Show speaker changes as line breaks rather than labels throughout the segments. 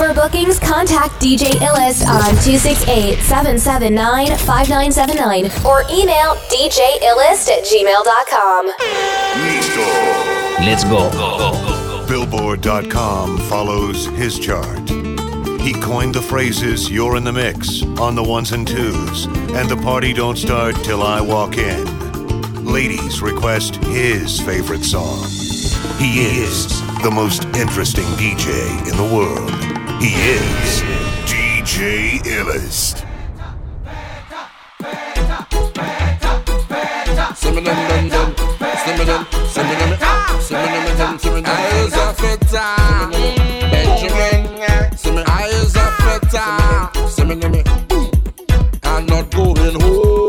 For bookings, contact DJ Illist on 268-779-5979 or email djillist at gmail.com.
Let's go. go.
Billboard.com follows his chart. He coined the phrases You're in the Mix on the ones and twos and The Party Don't Start Till I Walk In. Ladies request his favorite song. He is the most interesting DJ in the world. He is DJ Illest.
I is a fitter. Benjamin. I is a fitter. I'm
not going home.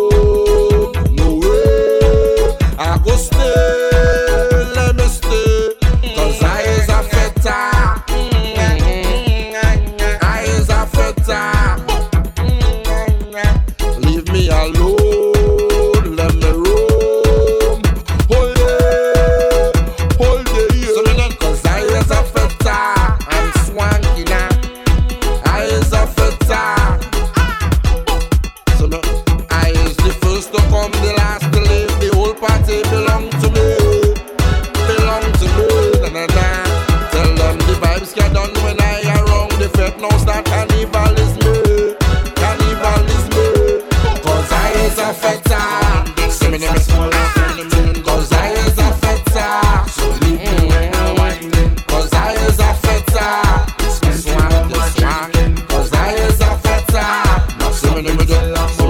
me
do.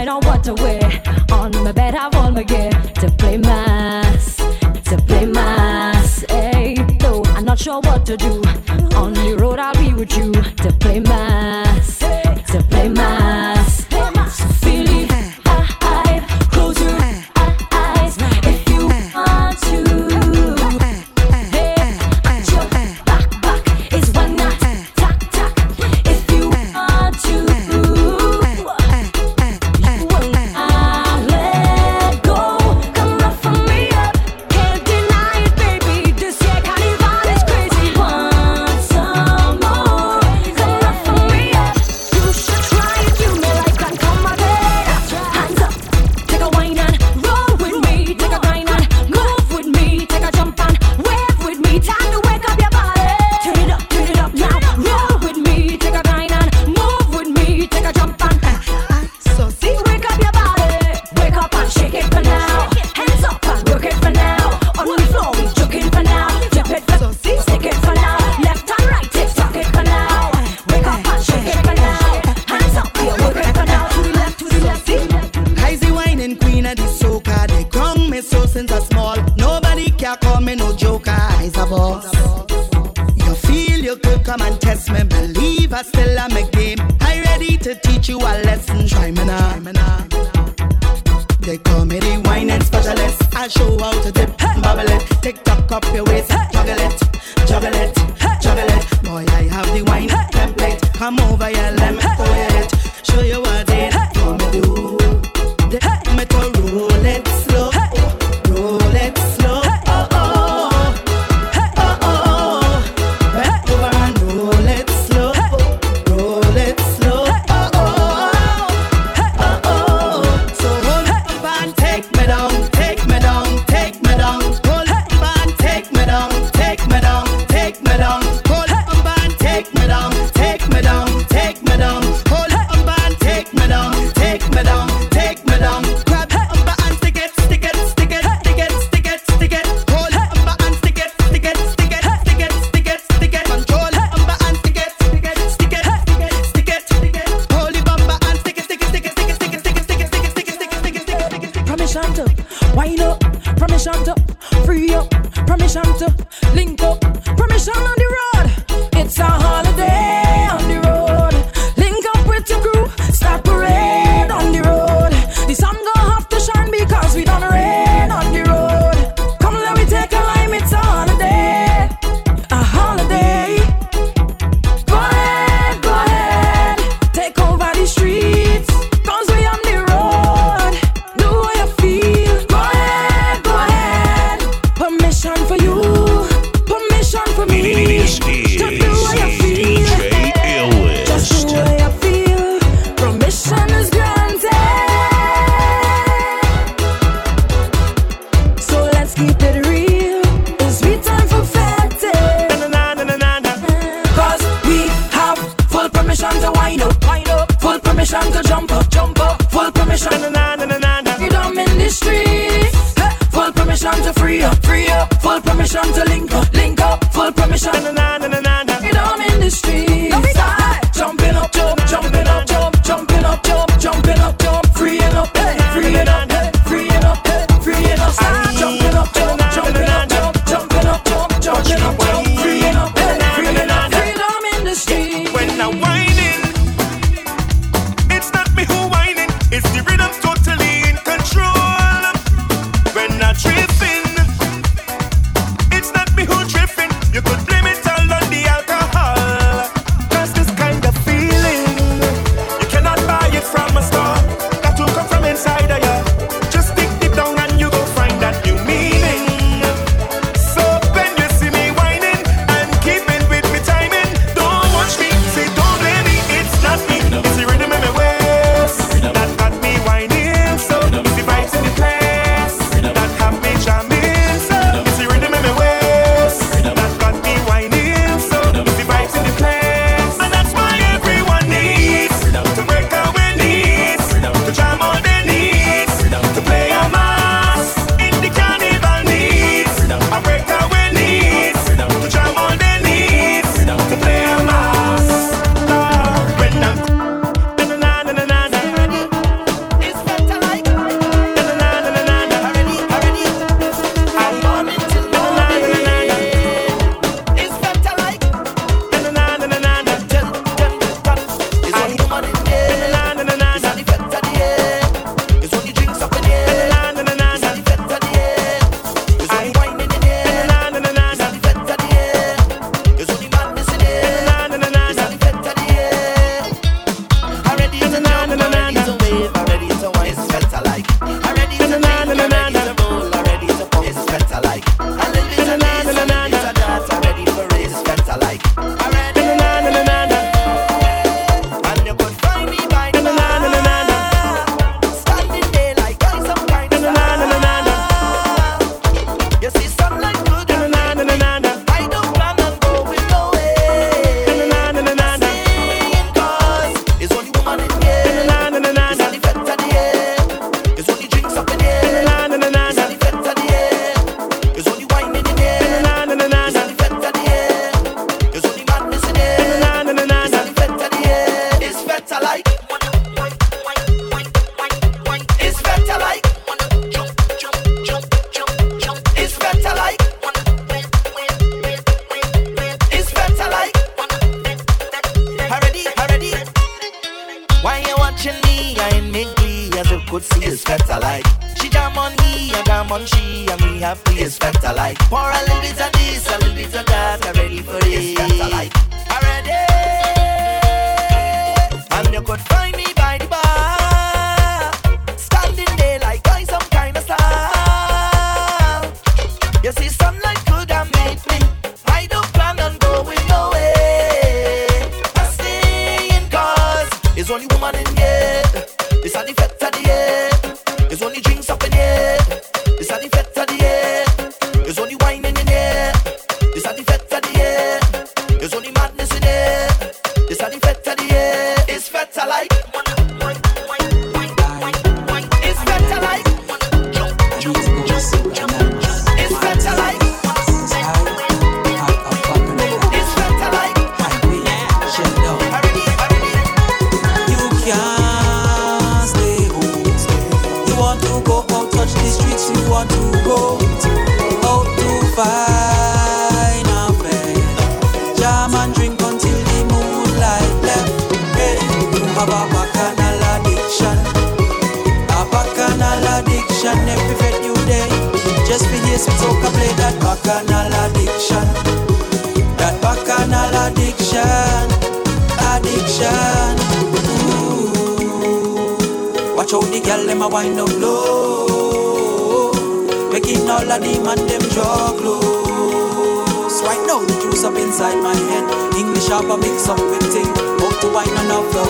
decide on what to wear. On my bed, I want my gear to play mass, to play mass. Hey, no, I'm not sure what to do. On the road, I'll be with you to play mass.
road. free up. Full permission to link up, link up. Full permission. Na, na, na,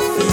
coffee.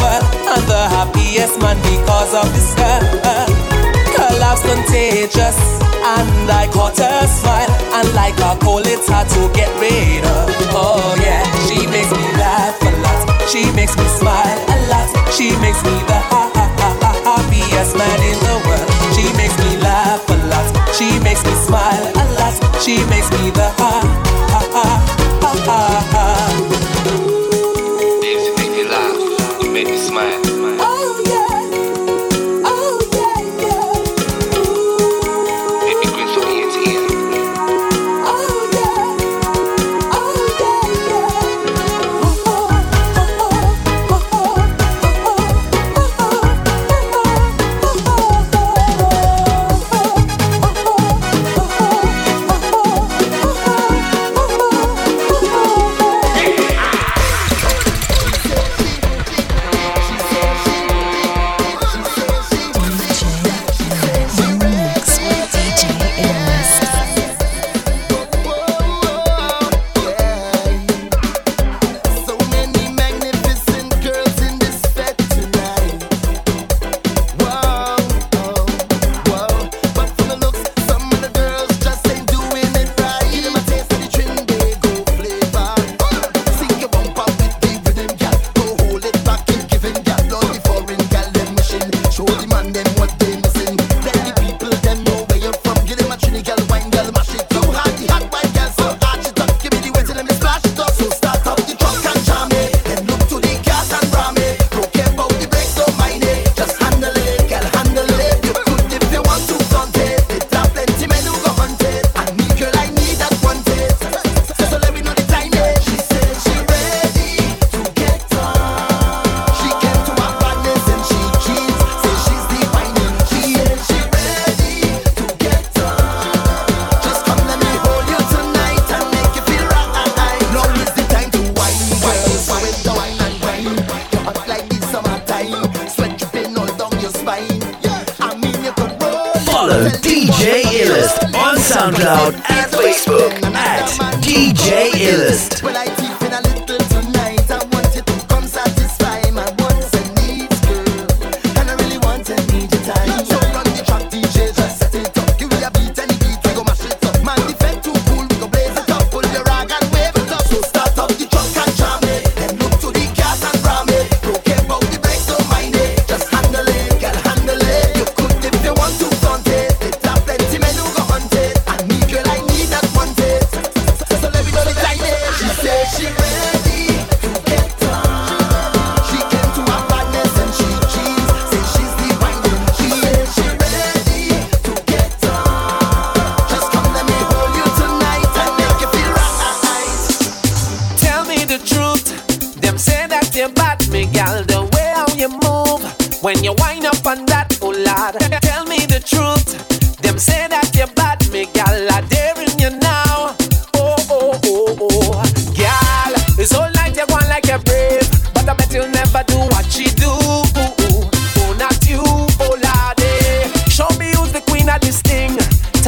wide. I'm the
happiest man because of this girl. Her laugh's contagious, and I caught her smile. And like a cold, it's hard to get rid of. Oh yeah, she makes me laugh a lot. She makes me smile a lot. She makes me the happiest man in the world. She makes me laugh a lot. She makes me smile a lot. She makes me the ha ha ha ha ha. ha.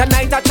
tonight I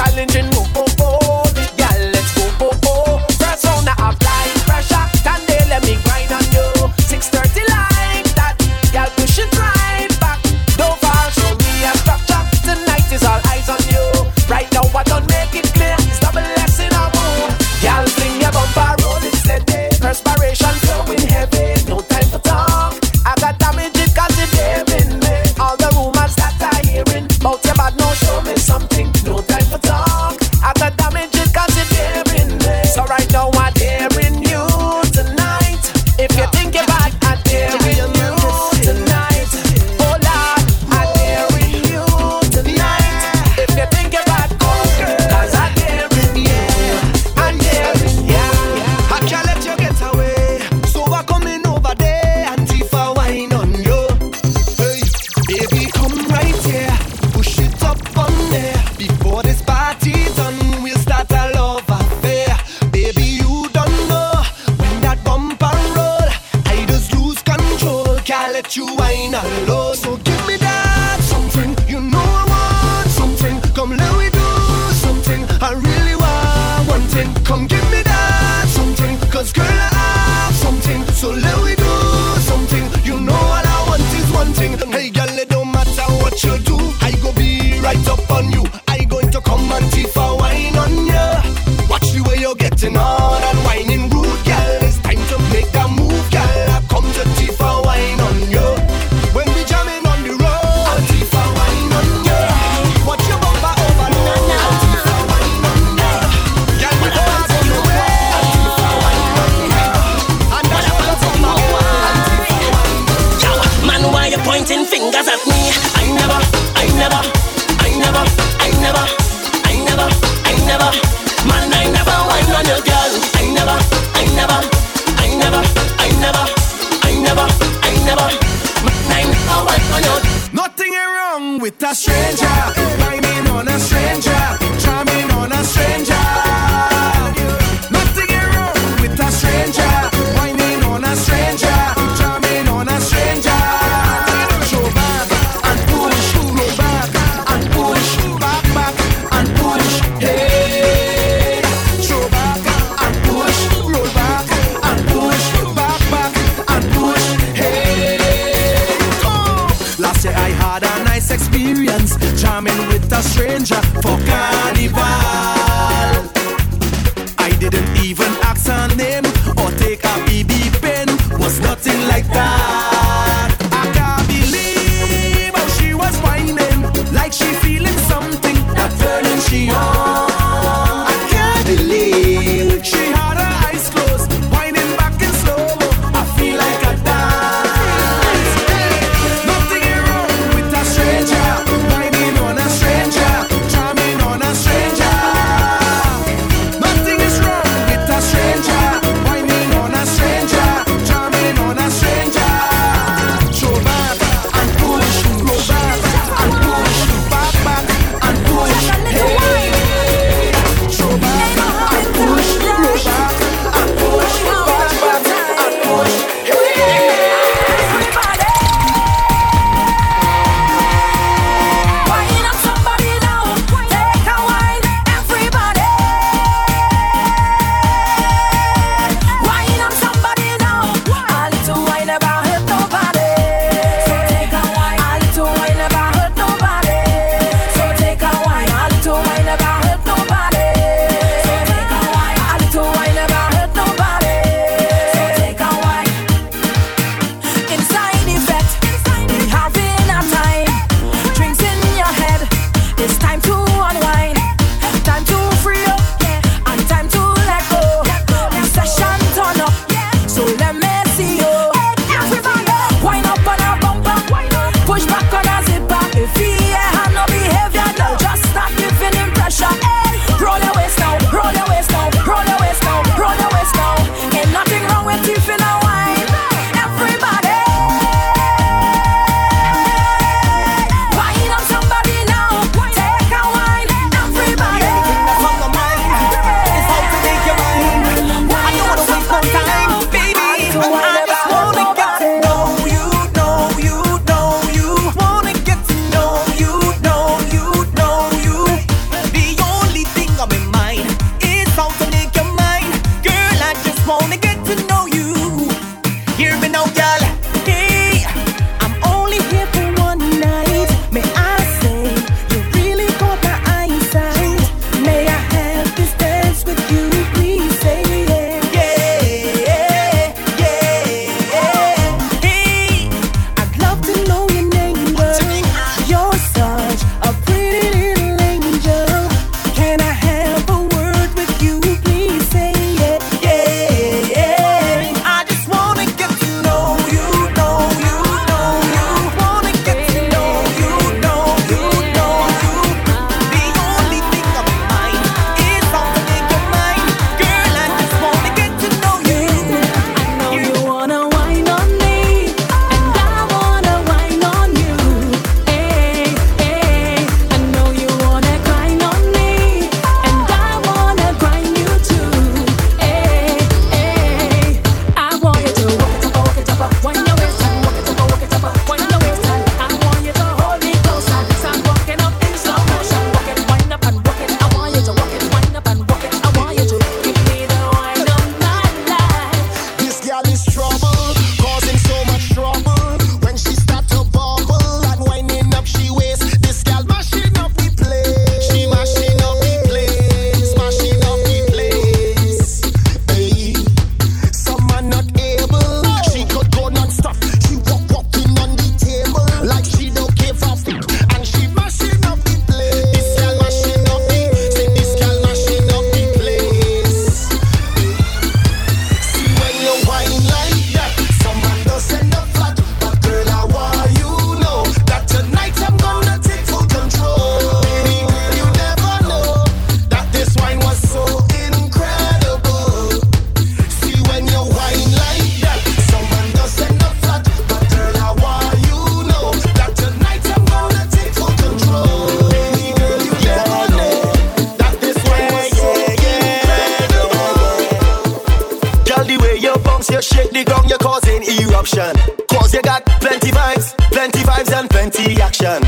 option. Cause you got plenty vibes, plenty vibes and plenty action.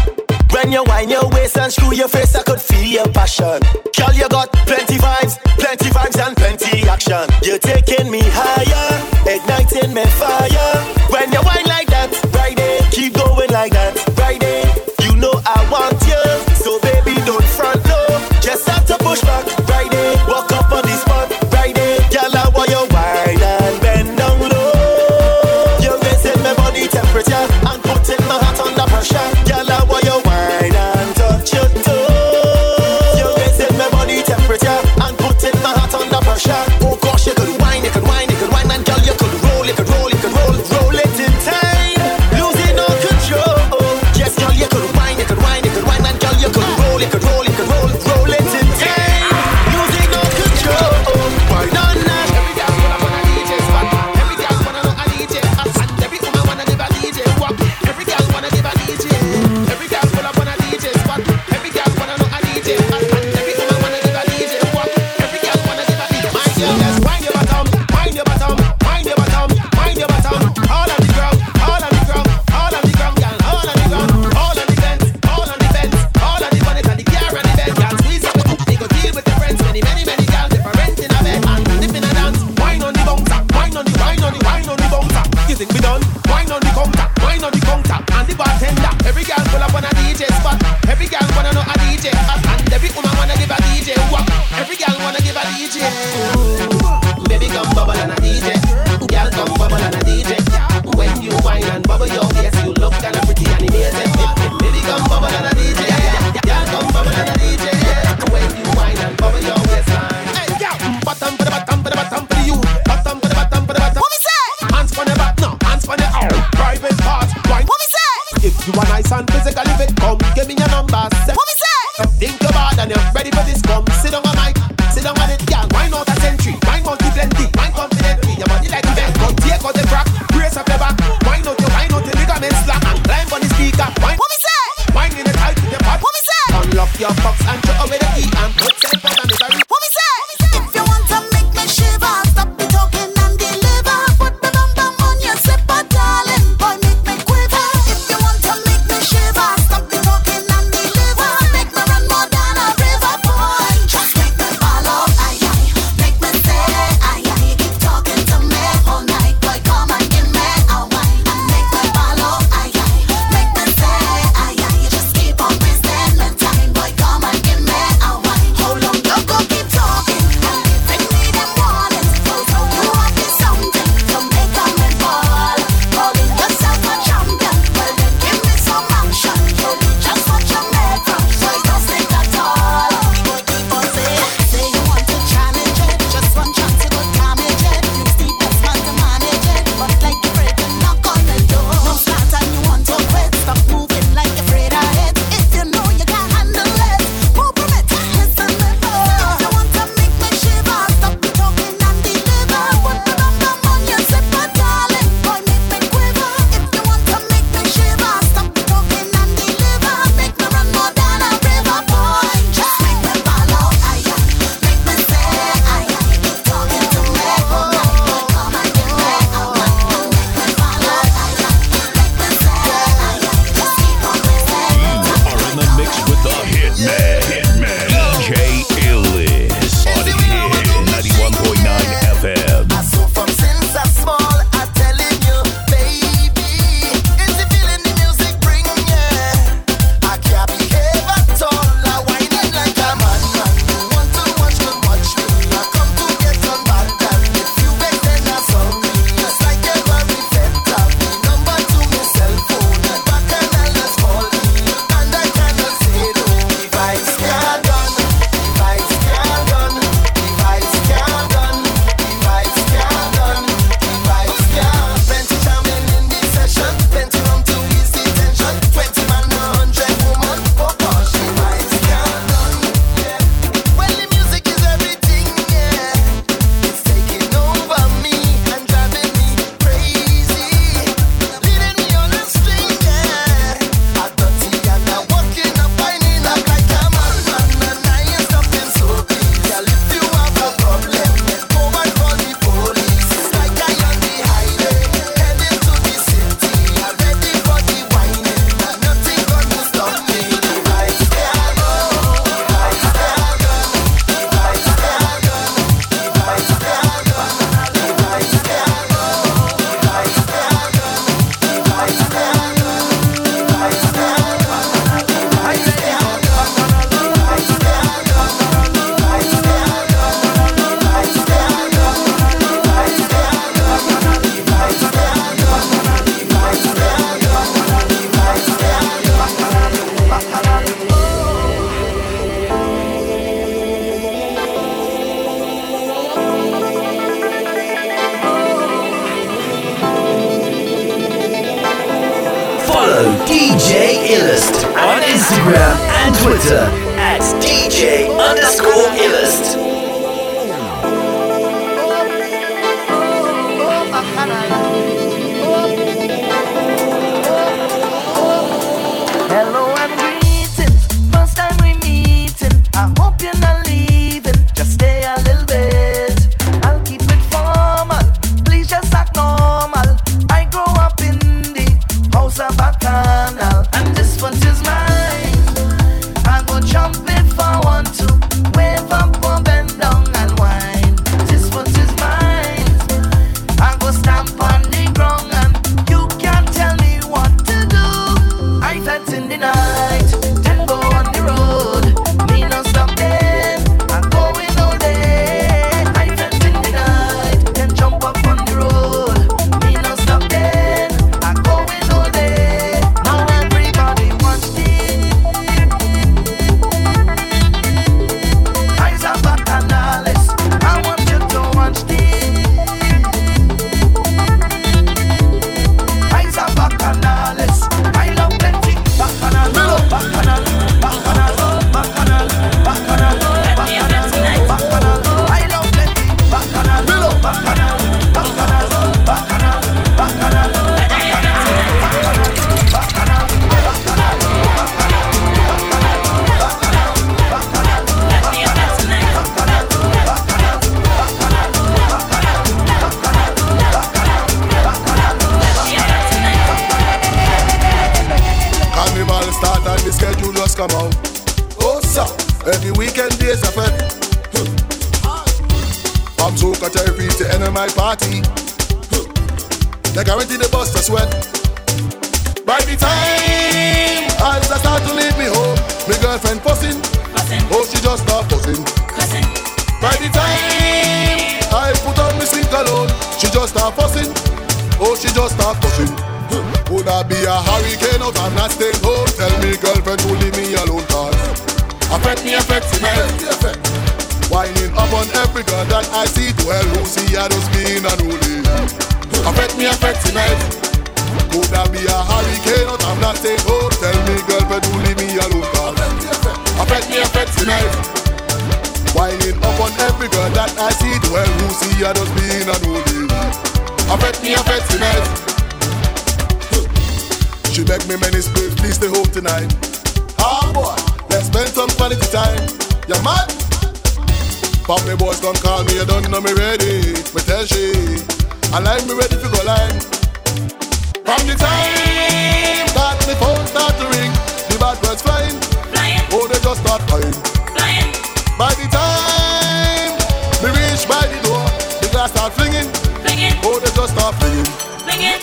When you wind your waist and screw your face, I could feel your passion. Girl, you got plenty vibes, plenty vibes and plenty action. You take it Girl, wanna give a DJ. Ooh.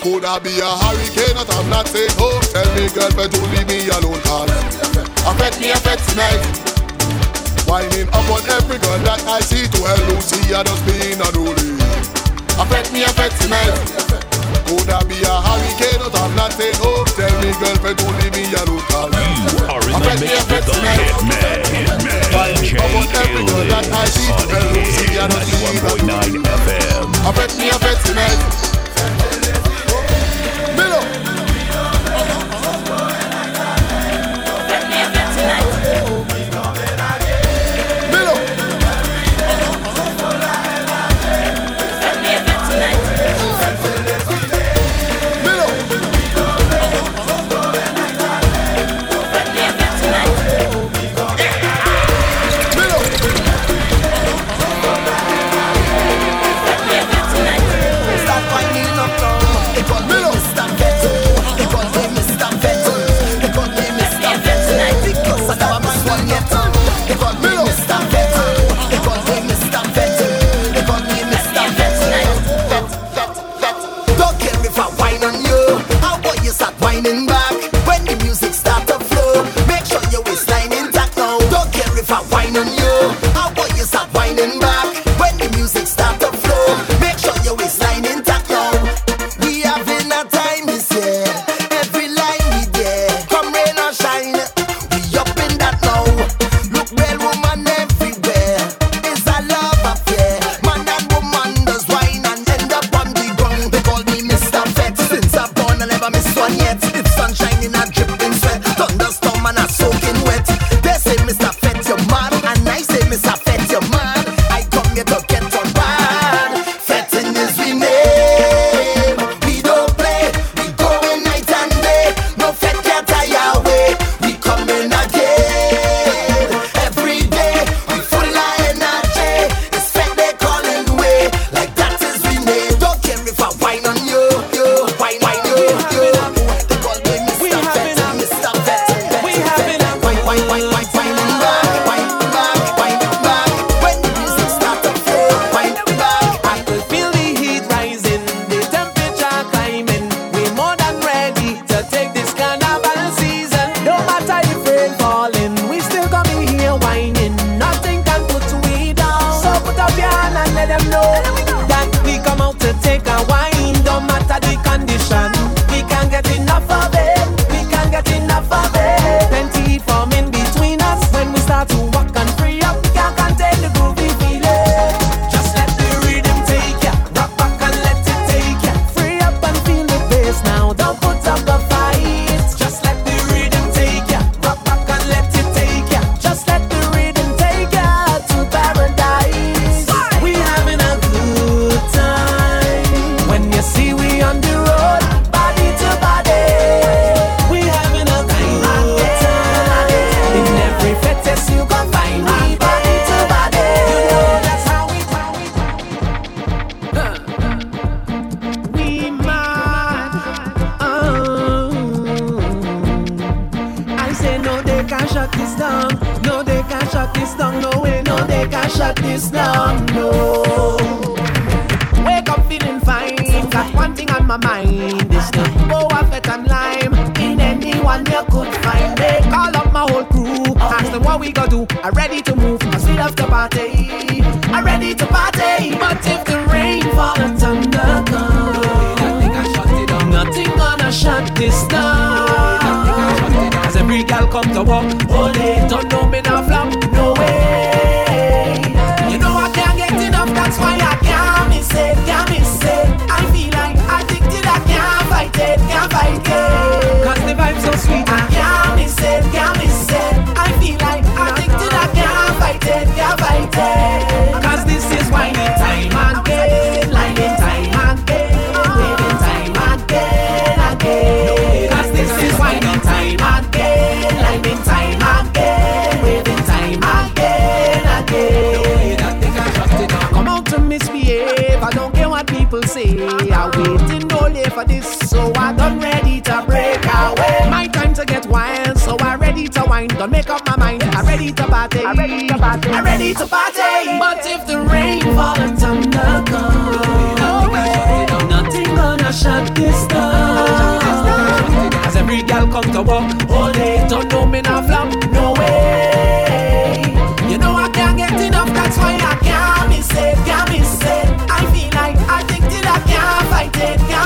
Could I
be a hurricane that I'm not safe? Oh, tell me girlfriend to leave me alone Cause affect me, affect tonight Winding up on every girl that I see. To hell Lucy, I just being unruly Affect me, affect tonight Could I be a hurricane that I'm not safe? Oh, tell me girlfriend to leave me alone Cause affect me, affect tonight Winding up on every girl that I see. To hell Lucy, I just being unruly Affect tonight this down. No, they can't shut this down. No way, no, they can't
shut this down. No. Wake up feeling fine. Got one thing on my mind. This the boa fett and lime. In anyone you could find. They call up my whole crew. Ask them what we gonna do. I'm ready to move. I see love to party. I'm ready to party. But if the rain falls and thunder comes, nothing gonna shut this down. Every gal come to walk, hold it, don't know me now flop, no way. You know I can't get enough, that's why I can't miss it, can't miss it. I feel like addicted, I can't fight it, can't fight it. Cause the vibe's so sweet, I can't miss it, can't miss it. I feel like addicted, I can't fight it, can't fight it. Cause this is whining time again, for this, so I done ready to break away. My time to get wild, so I ready to wine. Don't make up my mind, I ready to party. I ready to party. I ready to party. But if the rain fall and thunder come, nothing gonna shut this down. As every gal come to work, all day, don't know me now flop,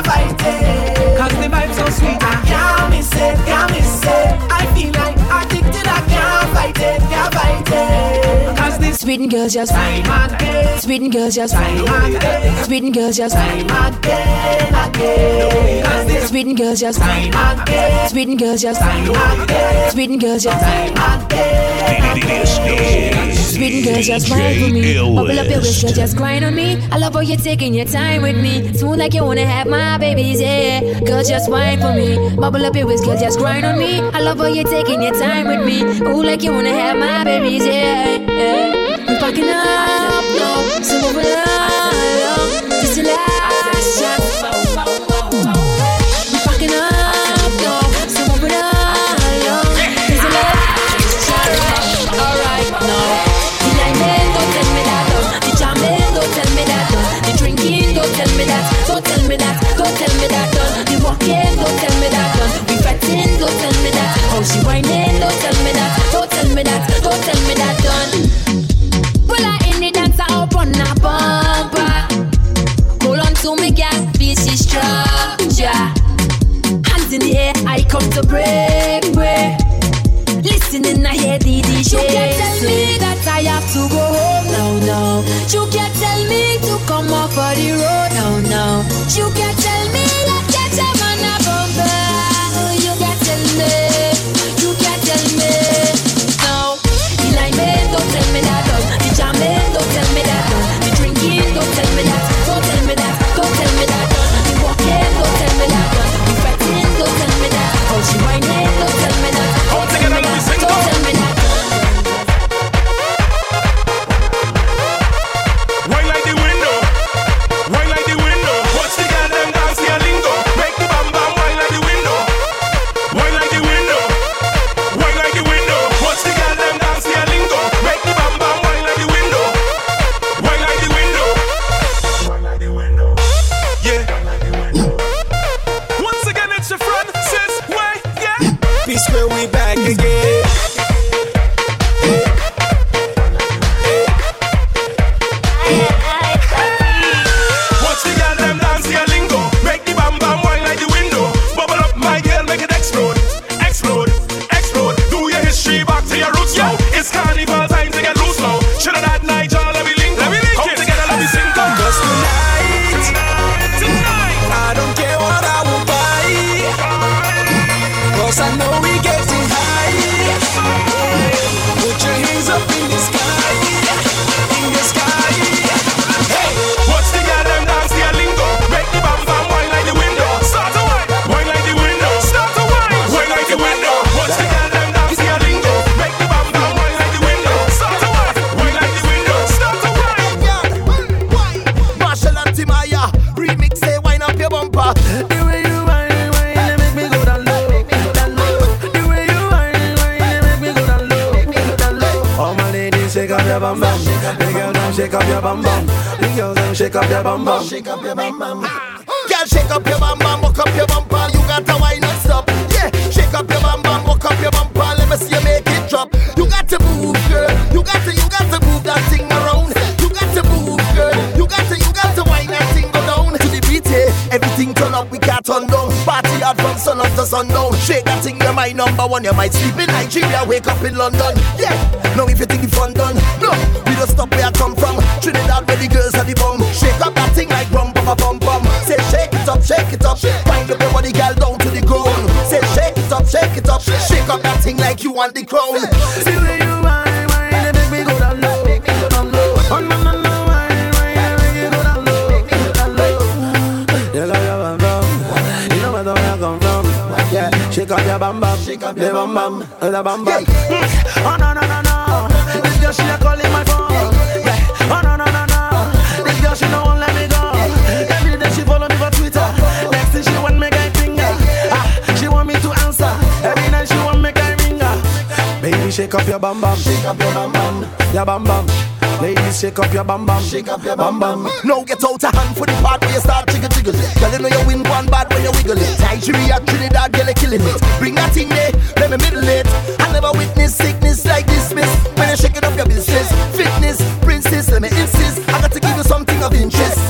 can't fight it. Cause the vibe's so sweet, I can't miss it, can't miss it. I feel like addicted, I can't fight it, can't fight it. Cause this
Sweet girls just
time again,
Sweet girls just
time again,
Sweet girls just
time again, again. Cause this
Sweet girls just
time again,
Sweet girls just
time again,
Sweet girls just
time again.
Sweet girl, just wine for me. Bubble up your waist, girl, just grind on me. I love how you're taking your time with me. Smooth like you wanna have my babies, yeah. Girl, just wine for me. Bubble up your waist, girl, just grind on me. I love how you're taking your time with me. Ooh, like you wanna have my babies, yeah. yeah. We packing up, no, so that. Don't tell me that. uh. The walking, don't tell me that. uh. We fighting, don't tell me that. How she whining, don't tell me that. Don't tell me that. Don't tell me that. Done. Well, I in the dance, I up on a bumper. Hold on to me, girl, feel she structure. Hands in the air, I come to break. I hear DJ. You can't tell me that I have to go home. No, no. You can't tell me to come off of the road. No, no. You can't tell me
turn down. Party hard from sun up to sundown. Shake that thing, you're my number one. You might sleep in Nigeria, wake up in London. Yeah, now if you think the fun done, no, we don't stop where I come from. Trinidad, where the girls have the bum. Shake up that thing like rum, bum, bum, bum. Say shake it up, shake it up. Find up your body, girl, down to the ground. Say shake it up, shake it up. Shake up that thing like you want the crown.
See where you bam bam, the bam bam, the bam bam. Oh no no no no, this girl she a calling my phone. Yeah. Oh no no no no, this girl she no won't let me go. Every day she follow me for Twitter. Next thing she want me guy finger. Ah, she want me to answer. Every night she want me guy ringer. Baby shake up your bam bam, shake up your bam bam, your bam bam. Ladies, shake up your bam bam, shake up your bam bam.
Now get out of hand for the part where you start chicken jiggle it. Girl, you know you win one bad when you wiggle it. Nigeria, Trinidad, girl, you killing it. Bring that thing there, let me middle it. I never witnessed sickness like this, miss. When you it up your business, fitness, princess, let me insist. I got to give you something of interest.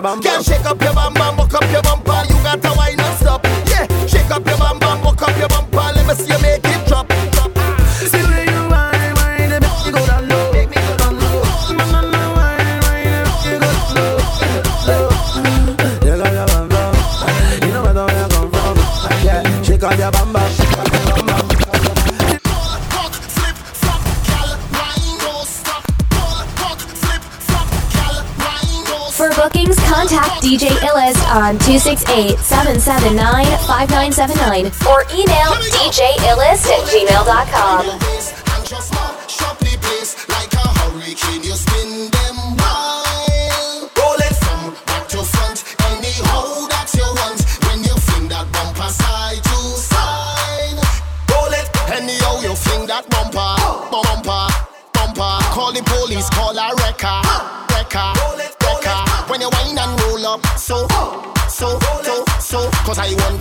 bam shake up your
bam bam, buck up your
268 779 5979 or email djillis at gmail.com.
Cause I
wanna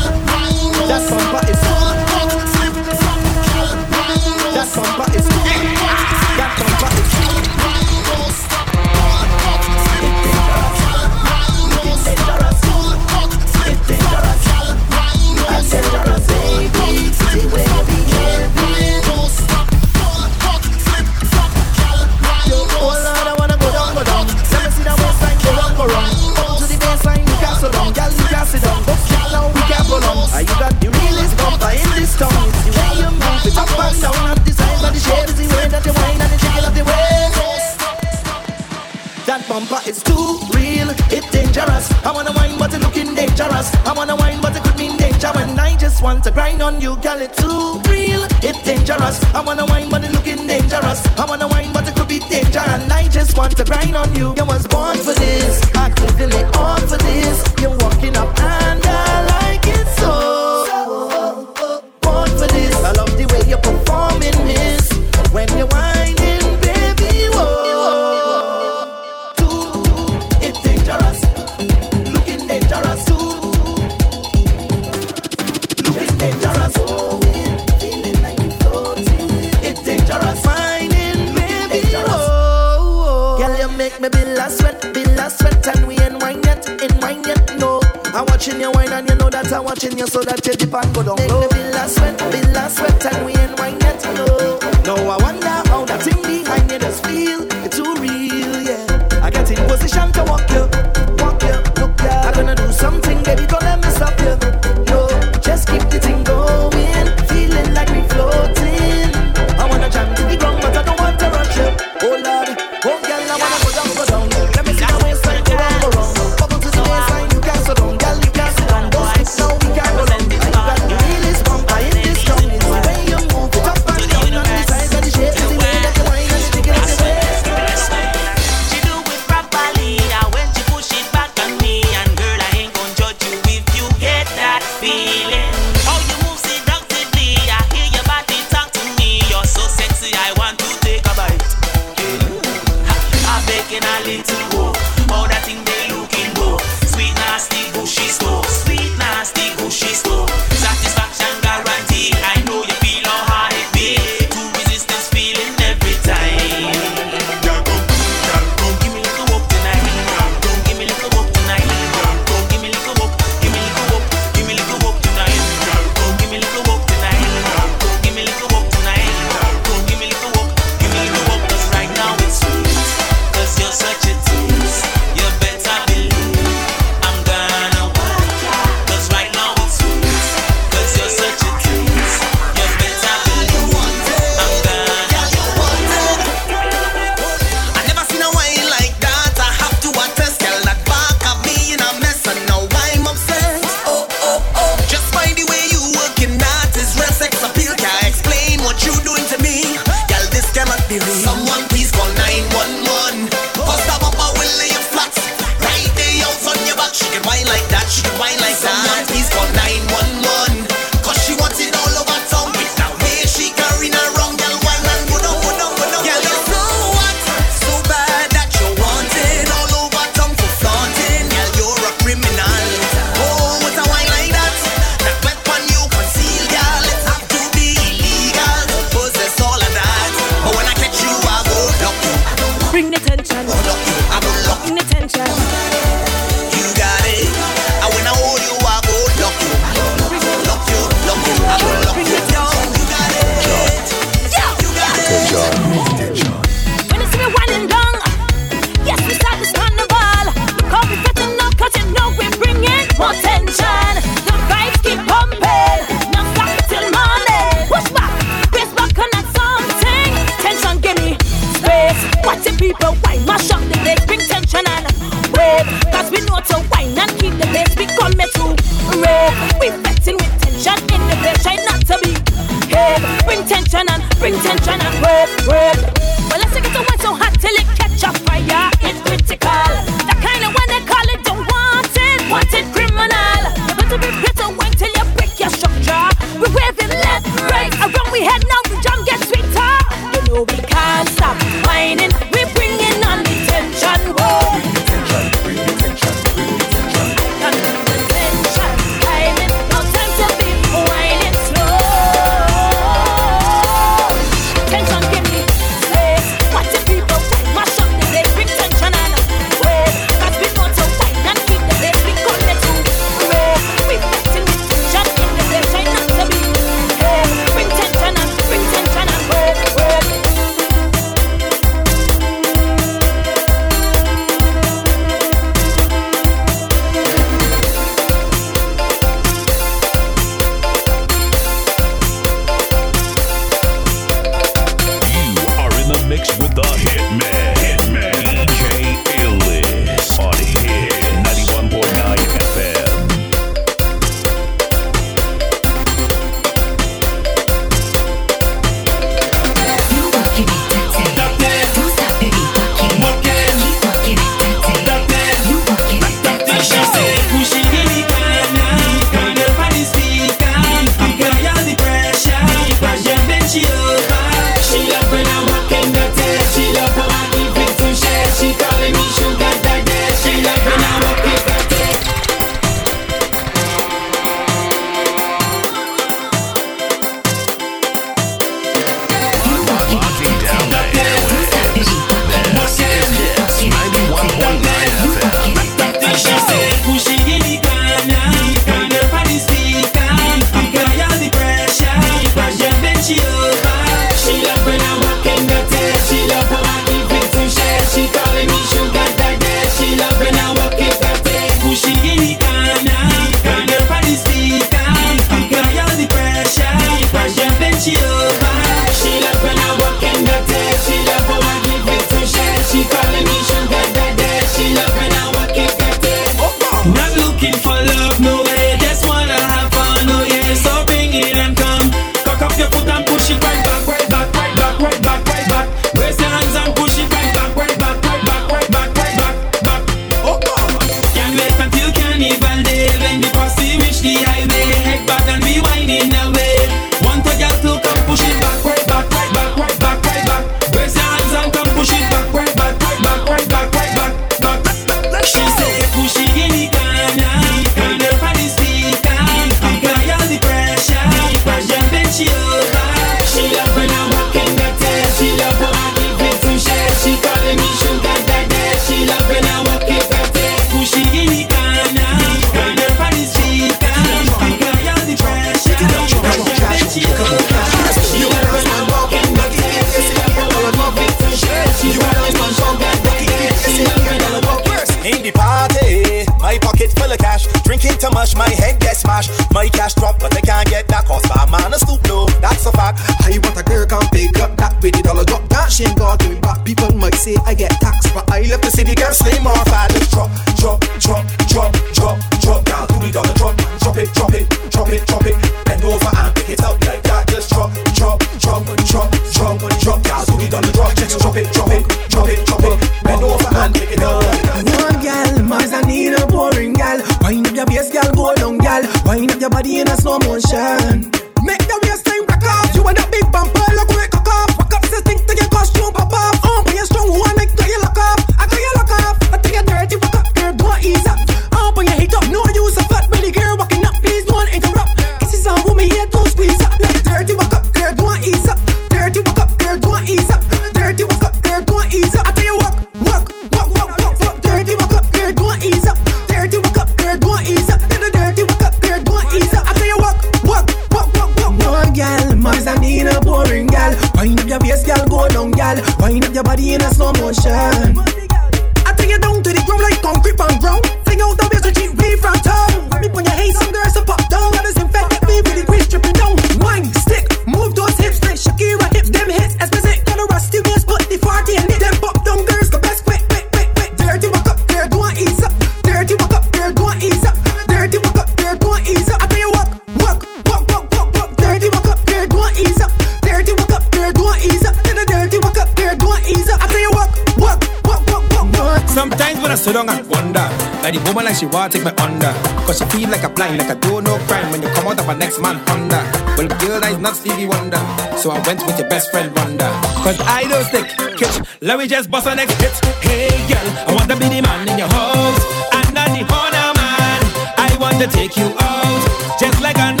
she wanna take me
under. Cause she feel like a blind, like I do no crime when you come out of a next man under. Well, girl, I is not Stevie Wonder. So I went with your best friend Wonder. Cause I don't stick, catch. Let me just bust a next hit. Hey, girl, I wanna be the man in your house. And not the honor man. I wanna take you out. Just like a